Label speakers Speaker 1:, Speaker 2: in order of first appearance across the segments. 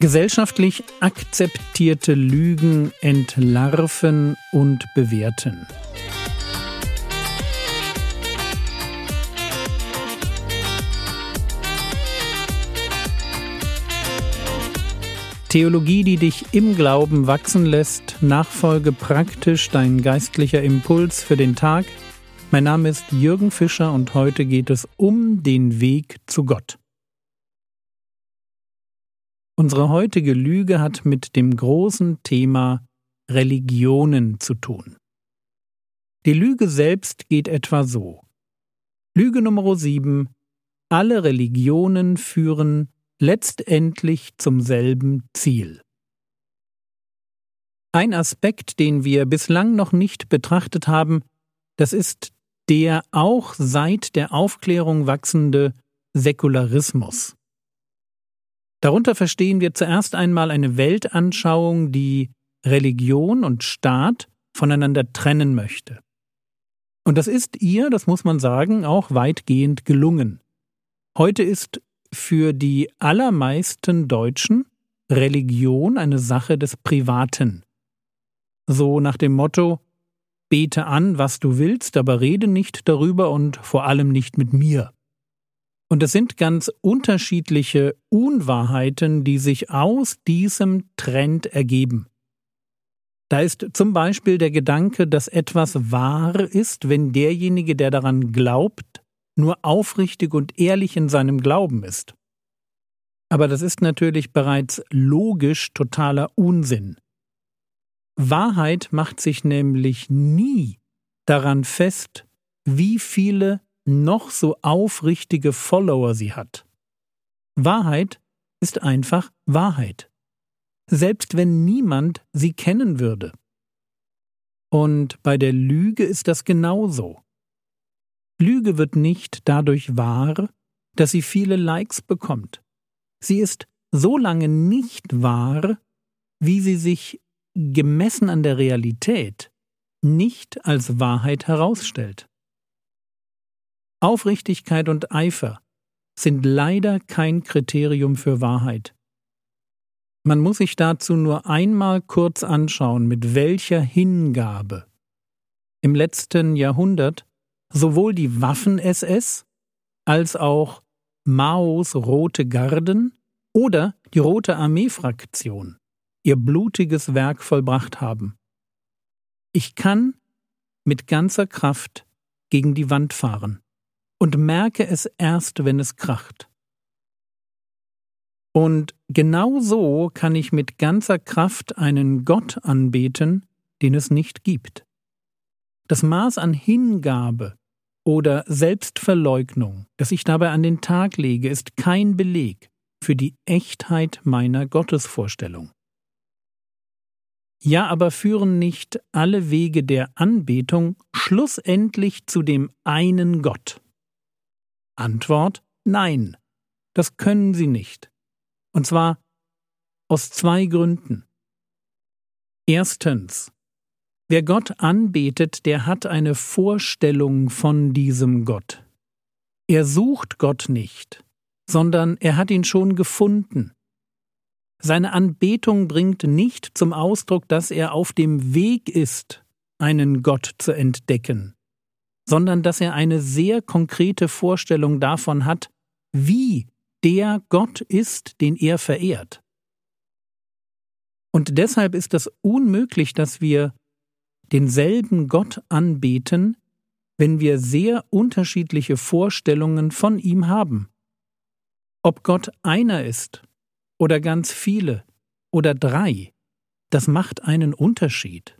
Speaker 1: Gesellschaftlich akzeptierte Lügen entlarven und bewerten. Theologie, die dich im Glauben wachsen lässt, Nachfolge praktisch dein geistlicher Impuls für den Tag. Mein Name ist Jürgen Fischer und heute geht es um den Weg zu Gott. Unsere heutige Lüge hat mit dem großen Thema Religionen zu tun. Die Lüge selbst geht etwa so. Lüge Nummer 7. Alle Religionen führen letztendlich zum selben Ziel. Ein Aspekt, den wir bislang noch nicht betrachtet haben, das ist der auch seit der Aufklärung wachsende Säkularismus. Darunter verstehen wir zuerst einmal eine Weltanschauung, die Religion und Staat voneinander trennen möchte. Und das ist ihr, das muss man sagen, auch weitgehend gelungen. Heute ist für die allermeisten Deutschen Religion eine Sache des Privaten. So nach dem Motto Bete an, was du willst, aber rede nicht darüber und vor allem nicht mit mir. Und es sind ganz unterschiedliche Unwahrheiten, die sich aus diesem Trend ergeben. Da ist zum Beispiel der Gedanke, dass etwas wahr ist, wenn derjenige, der daran glaubt, nur aufrichtig und ehrlich in seinem Glauben ist. Aber das ist natürlich bereits logisch totaler Unsinn. Wahrheit macht sich nämlich nie daran fest, wie viele noch so aufrichtige Follower sie hat. Wahrheit ist einfach Wahrheit, selbst wenn niemand sie kennen würde. Und bei der Lüge ist das genauso. Lüge wird nicht dadurch wahr, dass sie viele Likes bekommt. Sie ist so lange nicht wahr, wie sie sich gemessen an der Realität nicht als Wahrheit herausstellt. Aufrichtigkeit und Eifer sind leider kein Kriterium für Wahrheit. Man muss sich dazu nur einmal kurz anschauen, mit welcher Hingabe im letzten Jahrhundert sowohl die Waffen-SS als auch Maos Rote Garden oder die Rote Armee-Fraktion ihr blutiges Werk vollbracht haben. Ich kann mit ganzer Kraft gegen die Wand fahren und merke es erst, wenn es kracht. Und genau so kann ich mit ganzer Kraft einen Gott anbeten, den es nicht gibt. Das Maß an Hingabe oder Selbstverleugnung, das ich dabei an den Tag lege, ist kein Beleg für die Echtheit meiner Gottesvorstellung. Ja, aber führen nicht alle Wege der Anbetung schlussendlich zu dem einen Gott? Antwort Nein, das können sie nicht. Und zwar aus zwei Gründen. Erstens, wer Gott anbetet, der hat eine Vorstellung von diesem Gott. Er sucht Gott nicht, sondern er hat ihn schon gefunden. Seine Anbetung bringt nicht zum Ausdruck, dass er auf dem Weg ist, einen Gott zu entdecken sondern dass er eine sehr konkrete Vorstellung davon hat, wie der Gott ist, den er verehrt. Und deshalb ist es unmöglich, dass wir denselben Gott anbeten, wenn wir sehr unterschiedliche Vorstellungen von ihm haben. Ob Gott einer ist oder ganz viele oder drei, das macht einen Unterschied.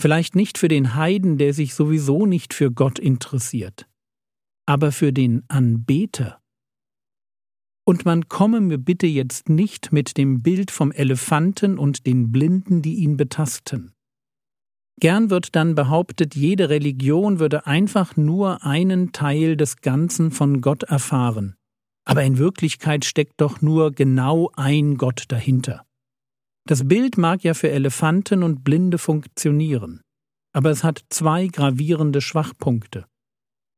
Speaker 1: Vielleicht nicht für den Heiden, der sich sowieso nicht für Gott interessiert, aber für den Anbeter. Und man komme mir bitte jetzt nicht mit dem Bild vom Elefanten und den Blinden, die ihn betasten. Gern wird dann behauptet, jede Religion würde einfach nur einen Teil des Ganzen von Gott erfahren. Aber in Wirklichkeit steckt doch nur genau ein Gott dahinter. Das Bild mag ja für Elefanten und Blinde funktionieren, aber es hat zwei gravierende Schwachpunkte.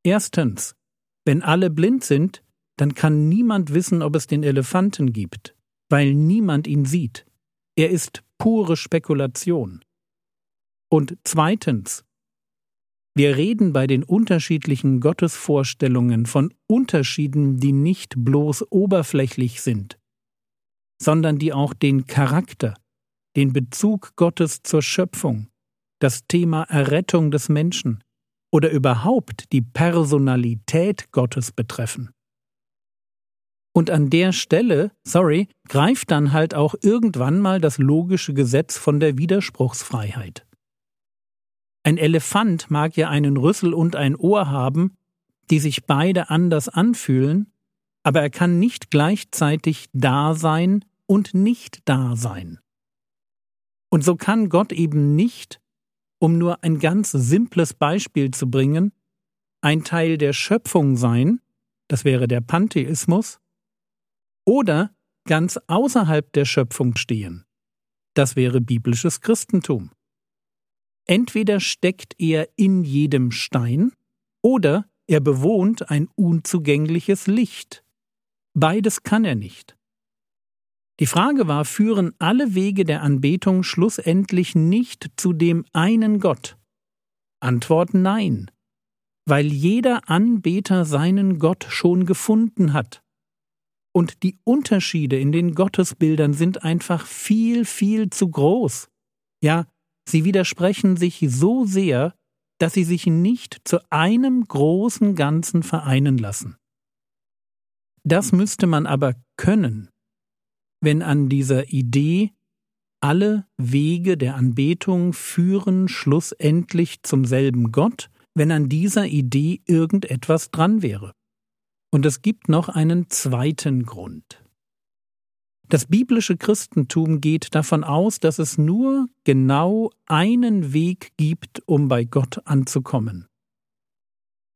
Speaker 1: Erstens, wenn alle blind sind, dann kann niemand wissen, ob es den Elefanten gibt. weil niemand ihn sieht. Er ist pure Spekulation. Und zweitens, wir reden bei den unterschiedlichen Gottesvorstellungen von Unterschieden, die nicht bloß oberflächlich sind, sondern die auch den Charakter, den Bezug Gottes zur Schöpfung, das Thema Errettung des Menschen oder überhaupt die Personalität Gottes betreffen. Und an der Stelle, sorry, greift dann halt auch irgendwann mal das logische Gesetz von der Widerspruchsfreiheit. Ein Elefant mag ja einen Rüssel und ein Ohr haben, die sich beide anders anfühlen, aber er kann nicht gleichzeitig da sein und nicht da sein. Und so kann Gott eben nicht, um nur ein ganz simples Beispiel zu bringen, ein Teil der Schöpfung sein, das wäre der Pantheismus, oder ganz außerhalb der Schöpfung stehen, das wäre biblisches Christentum. Entweder steckt er in jedem Stein oder er bewohnt ein unzugängliches Licht. Beides kann er nicht. Die Frage war, führen alle Wege der Anbetung schlussendlich nicht zu dem einen Gott? Antwort nein, weil jeder Anbeter seinen Gott schon gefunden hat. Und die Unterschiede in den Gottesbildern sind einfach viel, viel zu groß. Ja, Sie widersprechen sich so sehr, dass sie sich nicht zu einem großen Ganzen vereinen lassen. Das müsste man aber können, wenn an dieser Idee alle Wege der Anbetung führen schlussendlich zum selben Gott, wenn an dieser Idee irgendetwas dran wäre. Und es gibt noch einen zweiten Grund. Das biblische Christentum geht davon aus, dass es nur genau einen Weg gibt, um bei Gott anzukommen.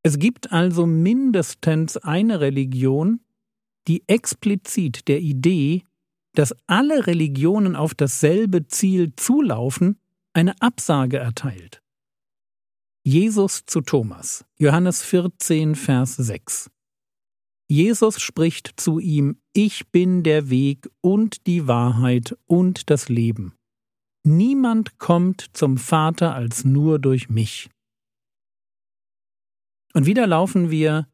Speaker 1: Es gibt also mindestens eine Religion, die explizit der Idee, dass alle Religionen auf dasselbe Ziel zulaufen, eine Absage erteilt. Jesus zu Thomas, Johannes 14, Vers 6. Jesus spricht zu ihm, Ich bin der Weg und die Wahrheit und das Leben. Niemand kommt zum Vater als nur durch mich. Und wieder laufen wir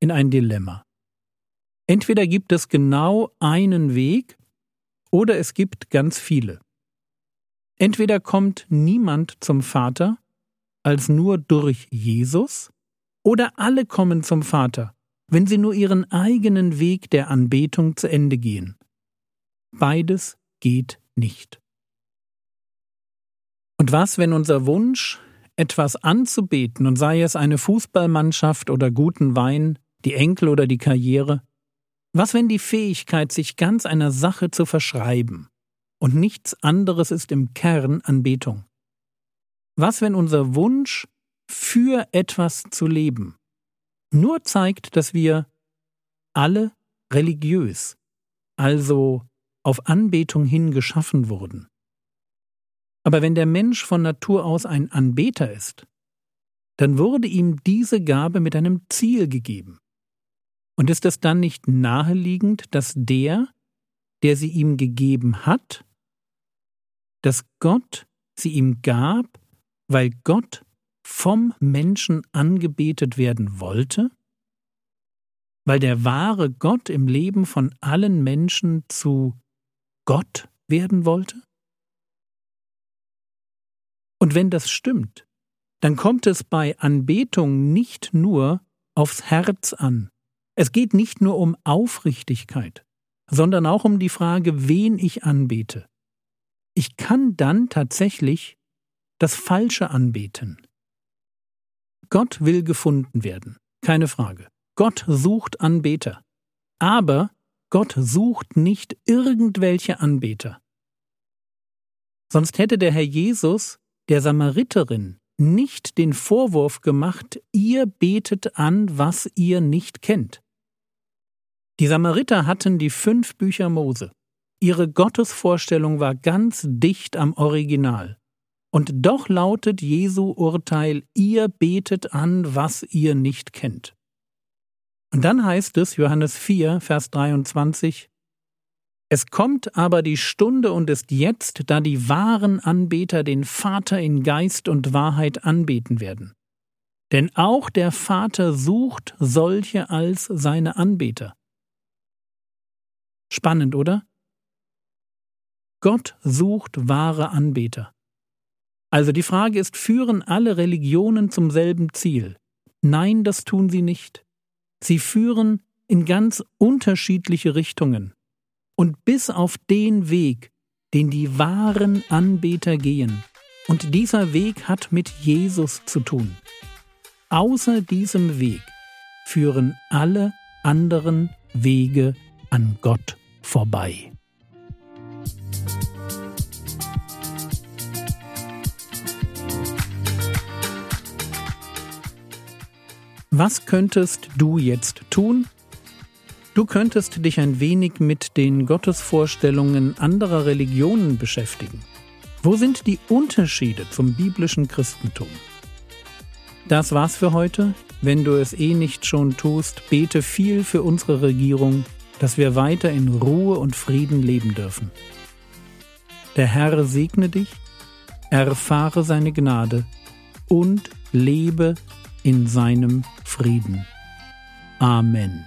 Speaker 1: in ein Dilemma. Entweder gibt es genau einen Weg oder es gibt ganz viele. Entweder kommt niemand zum Vater als nur durch Jesus oder alle kommen zum Vater wenn sie nur ihren eigenen Weg der Anbetung zu Ende gehen. Beides geht nicht. Und was, wenn unser Wunsch, etwas anzubeten, und sei es eine Fußballmannschaft oder guten Wein, die Enkel oder die Karriere, was, wenn die Fähigkeit, sich ganz einer Sache zu verschreiben, und nichts anderes ist im Kern Anbetung? Was, wenn unser Wunsch, für etwas zu leben, nur zeigt, dass wir alle religiös, also auf Anbetung hin geschaffen wurden. Aber wenn der Mensch von Natur aus ein Anbeter ist, dann wurde ihm diese Gabe mit einem Ziel gegeben. Und ist es dann nicht naheliegend, dass der, der sie ihm gegeben hat, dass Gott sie ihm gab, weil Gott vom Menschen angebetet werden wollte? Weil der wahre Gott im Leben von allen Menschen zu Gott werden wollte? Und wenn das stimmt, dann kommt es bei Anbetung nicht nur aufs Herz an. Es geht nicht nur um Aufrichtigkeit, sondern auch um die Frage, wen ich anbete. Ich kann dann tatsächlich das Falsche anbeten. Gott will gefunden werden, keine Frage. Gott sucht Anbeter. Aber Gott sucht nicht irgendwelche Anbeter. Sonst hätte der Herr Jesus der Samariterin nicht den Vorwurf gemacht, ihr betet an, was ihr nicht kennt. Die Samariter hatten die fünf Bücher Mose. Ihre Gottesvorstellung war ganz dicht am Original. Und doch lautet Jesu Urteil, ihr betet an, was ihr nicht kennt. Und dann heißt es, Johannes 4, Vers 23, Es kommt aber die Stunde und ist jetzt, da die wahren Anbeter den Vater in Geist und Wahrheit anbeten werden. Denn auch der Vater sucht solche als seine Anbeter. Spannend, oder? Gott sucht wahre Anbeter. Also die Frage ist, führen alle Religionen zum selben Ziel? Nein, das tun sie nicht. Sie führen in ganz unterschiedliche Richtungen. Und bis auf den Weg, den die wahren Anbeter gehen. Und dieser Weg hat mit Jesus zu tun. Außer diesem Weg führen alle anderen Wege an Gott vorbei. Was könntest du jetzt tun? Du könntest dich ein wenig mit den Gottesvorstellungen anderer Religionen beschäftigen. Wo sind die Unterschiede zum biblischen Christentum? Das war's für heute. Wenn du es eh nicht schon tust, bete viel für unsere Regierung, dass wir weiter in Ruhe und Frieden leben dürfen. Der Herr segne dich, erfahre seine Gnade und lebe in seinem Frieden. Amen.